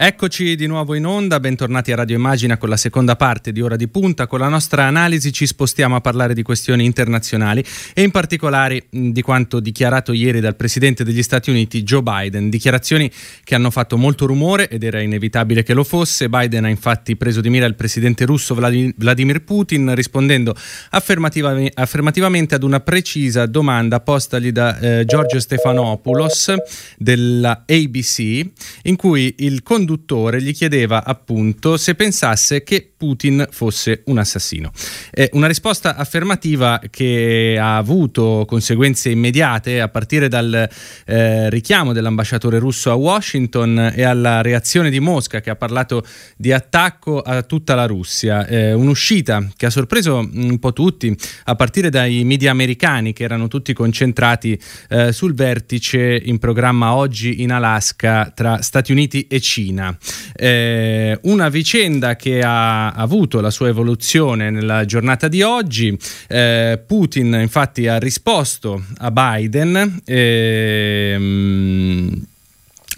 Eccoci di nuovo in onda, bentornati a Radio Immagina con la seconda parte di Ora di Punta. Con la nostra analisi ci spostiamo a parlare di questioni internazionali e in particolare di quanto dichiarato ieri dal Presidente degli Stati Uniti Joe Biden. Dichiarazioni che hanno fatto molto rumore ed era inevitabile che lo fosse. Biden ha infatti preso di mira il Presidente russo Vladimir Putin rispondendo affermativa- affermativamente ad una precisa domanda postagli da eh, Giorgio Stephanopoulos della ABC in cui il conduttore conduttore gli chiedeva appunto se pensasse che Putin fosse un assassino. È una risposta affermativa che ha avuto conseguenze immediate a partire dal eh, richiamo dell'ambasciatore russo a Washington e alla reazione di Mosca che ha parlato di attacco a tutta la Russia. Eh, un'uscita che ha sorpreso un po' tutti, a partire dai media americani che erano tutti concentrati eh, sul vertice in programma oggi in Alaska tra Stati Uniti e Cina. Cina. Eh, una vicenda che ha avuto la sua evoluzione nella giornata di oggi. Eh, Putin infatti ha risposto a Biden. Ehm,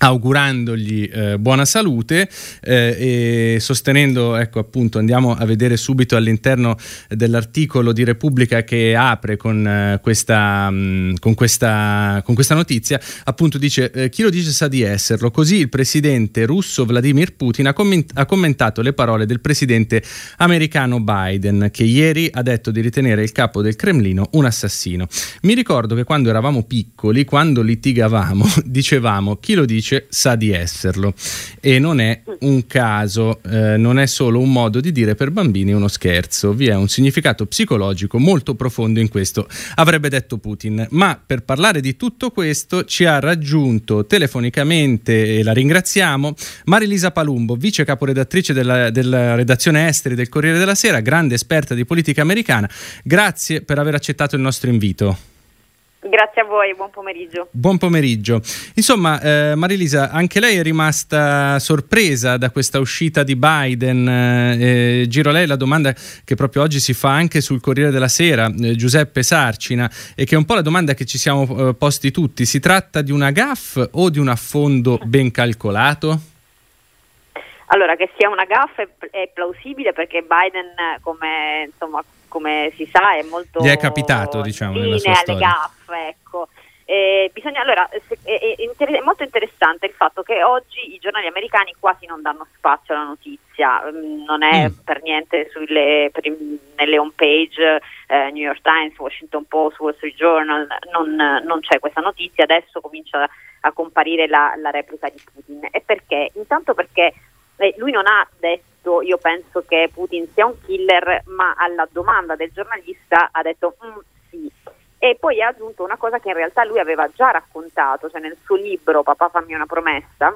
augurandogli eh, buona salute eh, e sostenendo, ecco appunto, andiamo a vedere subito all'interno dell'articolo di Repubblica che apre con, eh, questa, mh, mm, con, questa, con questa, notizia, appunto dice eh, chi lo dice sa di esserlo, così il presidente russo Vladimir Putin ha, comment- ha commentato le parole del presidente americano Biden che ieri ha detto di ritenere il capo del Cremlino un assassino. Mi ricordo che quando eravamo piccoli, quando litigavamo, dicevamo chi lo dice dice sa di esserlo e non è un caso, eh, non è solo un modo di dire per bambini uno scherzo, vi è un significato psicologico molto profondo in questo, avrebbe detto Putin. Ma per parlare di tutto questo ci ha raggiunto telefonicamente, e la ringraziamo, Marilisa Palumbo, vice caporedattrice della, della redazione esteri del Corriere della Sera, grande esperta di politica americana. Grazie per aver accettato il nostro invito. Grazie a voi, buon pomeriggio. Buon pomeriggio. Insomma, eh, Marilisa, anche lei è rimasta sorpresa da questa uscita di Biden. Eh, giro a lei la domanda che proprio oggi si fa anche sul Corriere della Sera, eh, Giuseppe Sarcina, e che è un po' la domanda che ci siamo eh, posti tutti. Si tratta di una gaff o di un affondo ben calcolato? Allora, che sia una gaffa è plausibile perché Biden, come, insomma, come, si sa, è molto... Gli è capitato, diciamo, nella sua alle gaffe, ecco. Eh, bisogna, allora, è, è, è, molto interessante il fatto che oggi i giornali americani quasi non danno spazio alla notizia, mm, non è mm. per niente sulle, per, nelle home page eh, New York Times, Washington Post, Wall Street Journal, non, non c'è questa notizia, adesso comincia a comparire la, la replica di Putin. E perché? Intanto perché eh, lui non ha detto io penso che Putin sia un killer, ma alla domanda del giornalista ha detto mm, sì. E poi ha aggiunto una cosa che in realtà lui aveva già raccontato, cioè nel suo libro Papà fammi una promessa,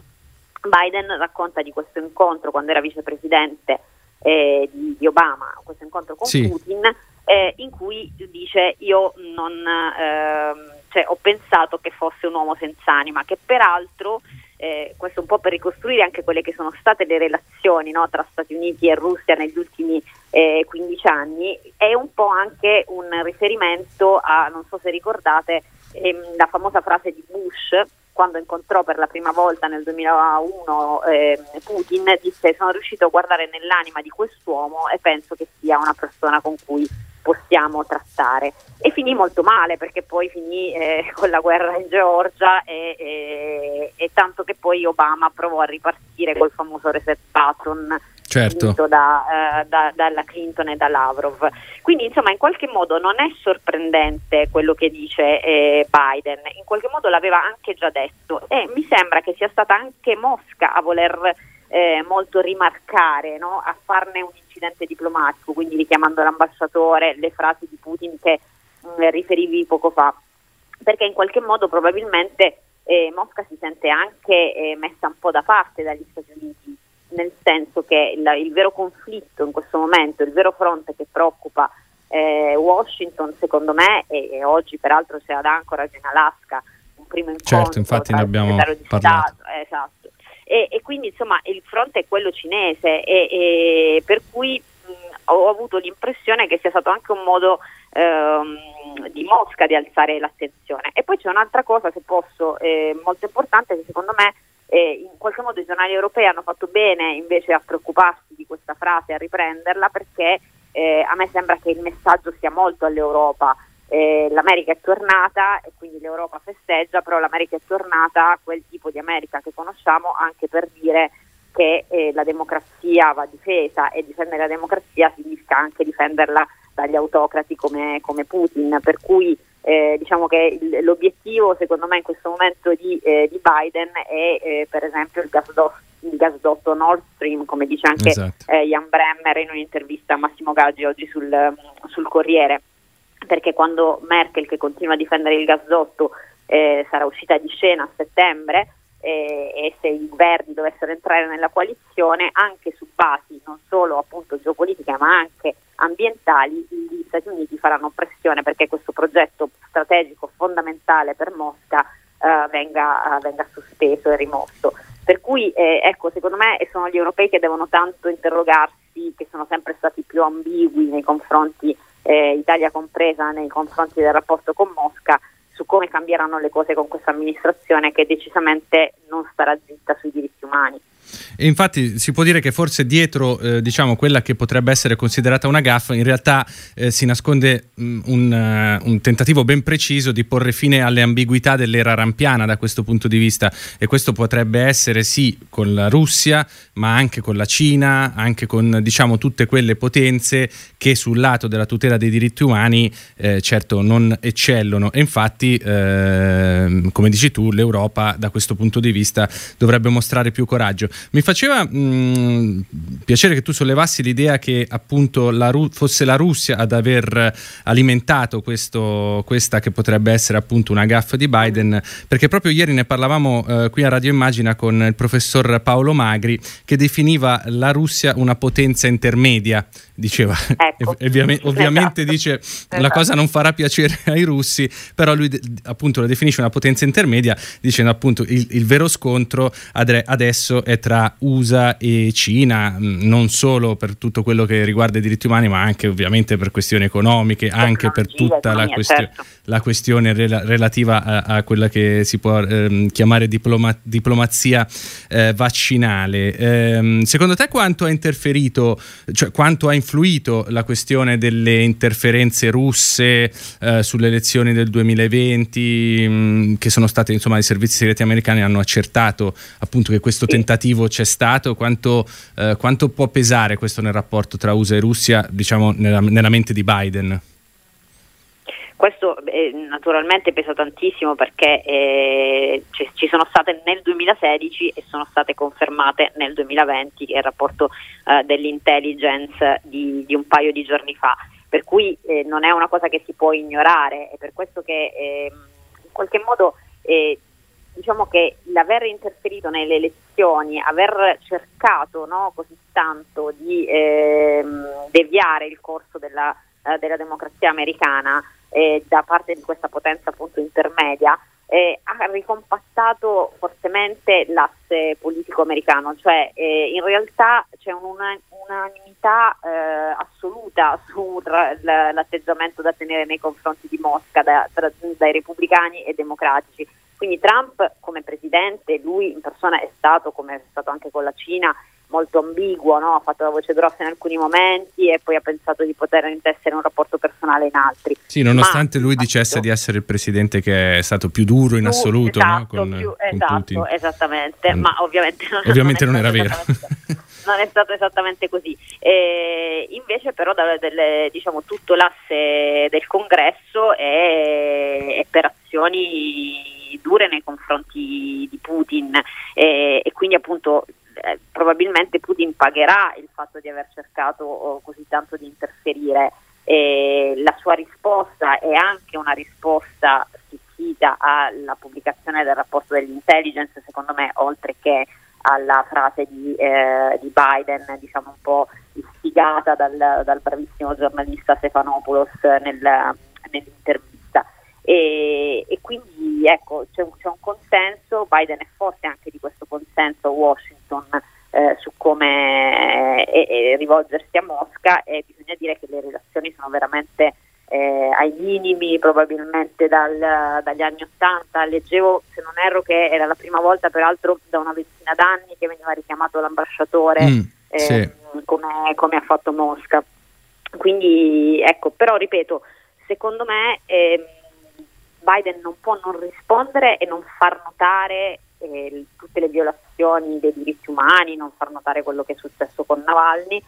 Biden racconta di questo incontro quando era vicepresidente eh, di, di, Obama, questo incontro con sì. Putin, eh, in cui dice io non, eh, cioè, ho pensato che fosse un uomo senza anima, che peraltro eh, questo un po' per ricostruire anche quelle che sono state le relazioni no, tra Stati Uniti e Russia negli ultimi eh, 15 anni, è un po' anche un riferimento a, non so se ricordate, ehm, la famosa frase di Bush quando incontrò per la prima volta nel 2001 eh, Putin, disse sono riuscito a guardare nell'anima di quest'uomo e penso che sia una persona con cui possiamo trattare. E finì molto male perché poi finì eh, con la guerra in Georgia e, e, e, tanto che poi Obama provò a ripartire col famoso reset button certo. da, eh, da, dalla Clinton e da Lavrov. Quindi insomma in qualche modo non è sorprendente quello che dice eh, Biden, in qualche modo l'aveva anche già detto e mi sembra che sia stata anche Mosca a voler eh, molto rimarcare, no? a farne un incidente diplomatico, quindi richiamando l'ambasciatore, le frasi di Putin che mh, mm, riferivi poco fa, perché in qualche modo probabilmente eh, Mosca si sente anche eh, messa un po' da parte dagli Stati Uniti, nel senso che il, il vero conflitto in questo momento, il vero fronte che preoccupa eh, Washington, secondo me, e, e, oggi peraltro c'è ad Anchorage in Alaska un primo incontro certo, infatti ne abbiamo parlato. Stato, esatto, e, e quindi insomma il fronte è quello cinese e, e per cui mh, ho avuto l'impressione che sia stato anche un modo ehm, di Mosca di alzare l'attenzione. E poi c'è un'altra cosa, se posso, eh, molto importante, che secondo me eh, in qualche modo i giornali europei hanno fatto bene invece a preoccuparsi di questa frase, a riprenderla, perché eh, a me sembra che il messaggio sia molto all'Europa. Eh, L'America è tornata e quindi l'Europa festeggia, però l'America è tornata quel tipo di America che conosciamo anche per dire che eh, la democrazia va difesa e difendere la democrazia significa anche difenderla dagli autocrati come, come Putin, per cui eh, diciamo che l'obiettivo secondo me in questo momento di, eh, di Biden è eh, per esempio il gasdotto, il gasdotto, Nord Stream, come dice anche esatto. Eh, Jan Bremmer in un'intervista a Massimo Gaggi oggi sul, sul Corriere, perché quando Merkel che continua a difendere il gasdotto eh, sarà uscita di scena a settembre, eh, e se i Verdi dovessero entrare nella coalizione anche su basi non solo appunto geopolitiche ma anche ambientali gli Stati Uniti faranno pressione perché questo progetto strategico fondamentale per Mosca eh, venga, eh, venga, sospeso e rimosso. Per cui eh, ecco, secondo me sono gli europei che devono tanto interrogarsi, che sono sempre stati più ambigui nei confronti, eh, Italia compresa, nei confronti del rapporto con Mosca, su come cambieranno le cose con questa amministrazione che decisamente non starà zitta sui diritti umani. E infatti si può dire che forse dietro eh, diciamo, quella che potrebbe essere considerata una gaffa, in realtà eh, si nasconde mh, mm, un, uh, un, tentativo ben preciso di porre fine alle ambiguità dell'era rampiana da questo punto di vista. E questo potrebbe essere sì con la Russia, ma anche con la Cina, anche con diciamo, tutte quelle potenze che sul lato della tutela dei diritti umani eh, certo non eccellono. E infatti, ehm, come dici tu, l'Europa da questo punto di vista dovrebbe mostrare più coraggio. Mi faceva mh, mm, piacere che tu sollevassi l'idea che appunto la Ru- fosse la Russia ad aver alimentato questo, questa che potrebbe essere appunto una gaffa di Biden, perché proprio ieri ne parlavamo eh, qui a Radio Immagina con il professor Paolo Magri che definiva la Russia una potenza intermedia diceva ecco. ovviamente, ovviamente esatto. dice esatto. la cosa non farà piacere ai russi però lui appunto lo definisce una potenza intermedia dicendo appunto il, il vero scontro adesso è tra USA e Cina non solo per tutto quello che riguarda i diritti umani ma anche ovviamente per questioni economiche anche per tutta la, certo. la questione rela- relativa a, a, quella che si può ehm, chiamare diploma- diplomazia eh, vaccinale ehm, secondo te quanto ha interferito cioè quanto ha influito influito la questione delle interferenze russe eh, sulle elezioni del 2020, mh, mm, che sono state, insomma, i servizi segreti americani hanno accertato appunto che questo tentativo c'è stato, quanto, eh, quanto può pesare questo nel rapporto tra USA e Russia, diciamo, nella, nella mente di Biden? Questo eh, naturalmente pesa tantissimo perché eh, ci, sono state nel 2016 e sono state confermate nel 2020, che è il rapporto eh, dell'intelligence di, di, un paio di giorni fa, per cui eh, non è una cosa che si può ignorare, è per questo che ehm, in qualche modo eh, diciamo che l'aver interferito nelle elezioni, aver cercato no, così tanto di ehm, deviare il corso della, eh, della democrazia americana, eh, da parte di questa potenza appunto intermedia eh, ha ricompattato fortemente l'asse politico americano, cioè eh, in realtà c'è una, unanimità eh, assoluta sull'atteggiamento da tenere nei confronti di Mosca da, tra, dai repubblicani e democratici. Quindi Trump come presidente, lui in persona è stato, come è stato anche con la Cina, molto ambiguo, no? ha fatto la voce grossa in alcuni momenti e poi ha pensato di poter intessere un rapporto personale in altri. Sì, nonostante Ma, lui dicesse di essere il presidente che è stato più duro in assoluto esatto, no? con, più, con esatto, Putin. Esattamente, mm. ma ovviamente non, ovviamente non, non era vero. non è stato esattamente così. E invece però da, delle, diciamo, tutto l'asse del congresso è, è per azioni dure nei confronti di Putin e, e quindi appunto eh, probabilmente Putin pagherà il fatto di aver cercato oh, così tanto di interferire. E la sua risposta è anche una risposta stizzita alla pubblicazione del rapporto dell'intelligence, secondo me, oltre che alla frase di, eh, di Biden, diciamo un po' istigata dal, dal bravissimo giornalista Stefanopoulos nel, nell'intervista. E, e, quindi ecco c'è un, c'è un, consenso, Biden è forte anche di questo consenso a Washington eh, su come eh, rivolgersi a Mosca e bisogna dire che le relazioni sono veramente eh, ai minimi probabilmente dal, dagli anni Ottanta. Leggevo, se non erro, che era la prima volta peraltro da una ventina d'anni che veniva richiamato l'ambasciatore mm, eh, sì. come, come, ha fatto Mosca. Quindi ecco, però ripeto, secondo me eh, Biden non può non rispondere e non far notare eh, tutte le violazioni dei diritti umani, non far notare quello che è successo con Navalny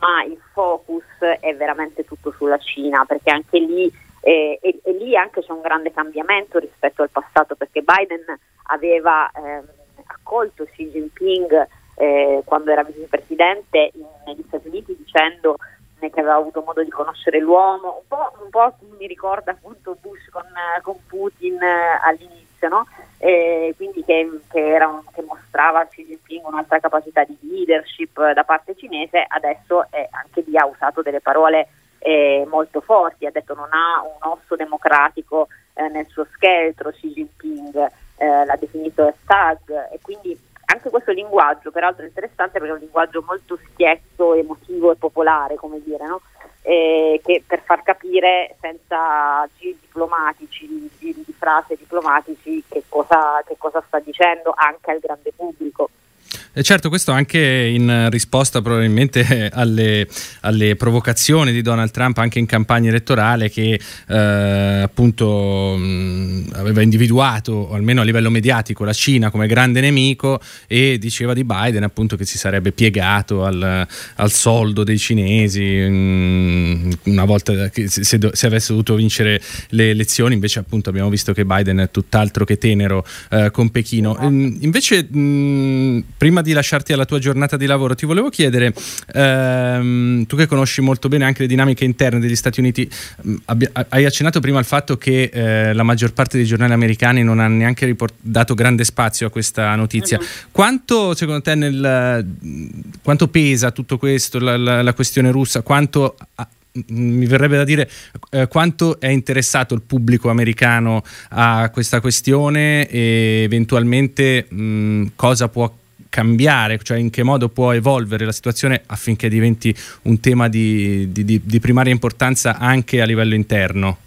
ma il focus è veramente tutto sulla Cina, perché anche lì, eh, e, e, lì anche c'è un grande cambiamento rispetto al passato, perché Biden aveva eh, accolto Xi Jinping eh, quando era vicepresidente negli Stati Uniti dicendo che aveva avuto modo di conoscere l'uomo, un po', un po mi ricorda appunto Bush con, con Putin eh, all'inizio, no? eh, quindi che, che, un, che, mostrava a Xi Jinping un'altra capacità di leadership da parte cinese, adesso eh, anche lì ha usato delle parole eh, molto forti, ha detto non ha un osso democratico eh, nel suo scheletro Xi Jinping, eh, l'ha definito stag e quindi anche questo linguaggio peraltro interessante perché è un linguaggio molto schietto, emotivo e popolare, come dire, no? eh, che per far capire senza giri diplomatici, giri di frase diplomatici che cosa, che cosa sta dicendo anche al grande pubblico. E certo, questo anche in risposta probabilmente alle, alle, provocazioni di Donald Trump anche in campagna elettorale che eh, appunto mh, aveva individuato, almeno a livello mediatico, la Cina come grande nemico e diceva di Biden appunto che si sarebbe piegato al, al soldo dei cinesi mh, una volta che se, se, avesse dovuto vincere le elezioni, invece appunto abbiamo visto che Biden è tutt'altro che tenero eh, con Pechino. E, invece mh, prima di lasciarti alla tua giornata di lavoro, ti volevo chiedere, ehm, tu che conosci molto bene anche le dinamiche interne degli Stati Uniti, mm, abbi- hai accennato prima al fatto che eh, la maggior parte dei giornali americani non ha neanche riport- dato grande spazio a questa notizia. Uh-huh. Quanto secondo te nel, quanto pesa tutto questo, la, la, la questione russa? Quanto mi verrebbe da dire eh, quanto è interessato il pubblico americano a questa questione e eventualmente mh, cosa può cambiare, cioè in che modo può evolvere la situazione affinché diventi un tema di, di, di, di primaria importanza anche a livello interno,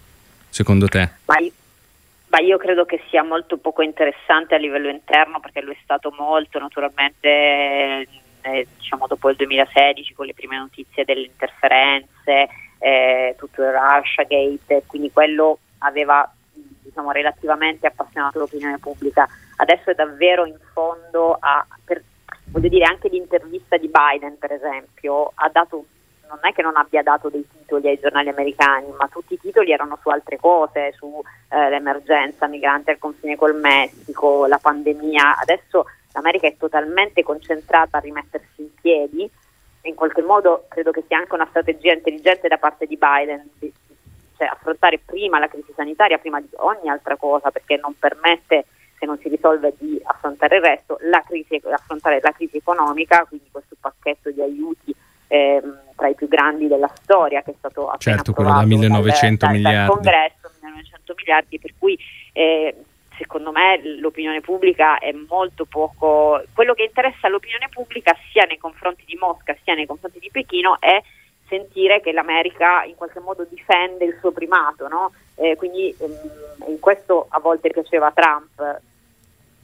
secondo te? Ma io, credo che sia molto poco interessante a livello interno perché lo è stato molto naturalmente eh, diciamo dopo il 2016 con le prime notizie delle interferenze, eh, tutto il Russia Gate, quindi quello aveva diciamo, relativamente appassionato l'opinione pubblica adesso è davvero in fondo a, per, voglio dire anche l'intervista di Biden per esempio ha dato non è che non abbia dato dei titoli ai giornali americani, ma tutti i titoli erano su altre cose, sull'emergenza eh, migranti al confine col Messico, la pandemia. Adesso l'America è totalmente concentrata a rimettersi in piedi e in qualche modo credo che sia anche una strategia intelligente da parte di Biden, cioè affrontare prima la crisi sanitaria, prima di ogni altra cosa, perché non permette se non si risolve di affrontare il resto, la crisi, affrontare la crisi economica, quindi questo pacchetto di aiuti ehm, tra i più grandi della storia che è stato appena certo, quello da 1900 dal, miliardi. dal congresso, 1900 miliardi, per cui eh, secondo me l'opinione pubblica è molto poco, quello che interessa all'opinione pubblica sia nei confronti di Mosca sia nei confronti di Pechino è sentire che l'America in qualche modo difende il suo primato, no? eh, quindi ehm, in questo a volte piaceva Trump,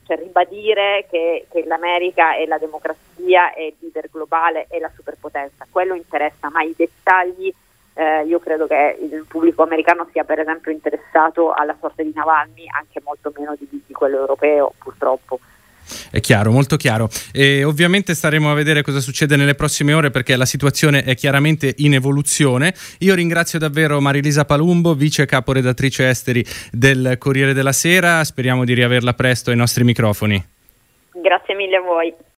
cioè ribadire che, che, l'America è la democrazia, è il leader globale, è la superpotenza, quello interessa, ma i dettagli eh, io credo che il pubblico americano sia per esempio interessato alla sorte di Navalny anche molto meno di, di quello europeo purtroppo. È chiaro, molto chiaro. E ovviamente staremo a vedere cosa succede nelle prossime ore perché la situazione è chiaramente in evoluzione. Io ringrazio davvero Marilisa Palumbo, vice caporedattrice esteri del Corriere della Sera. Speriamo di riaverla presto ai nostri microfoni. Grazie mille a voi.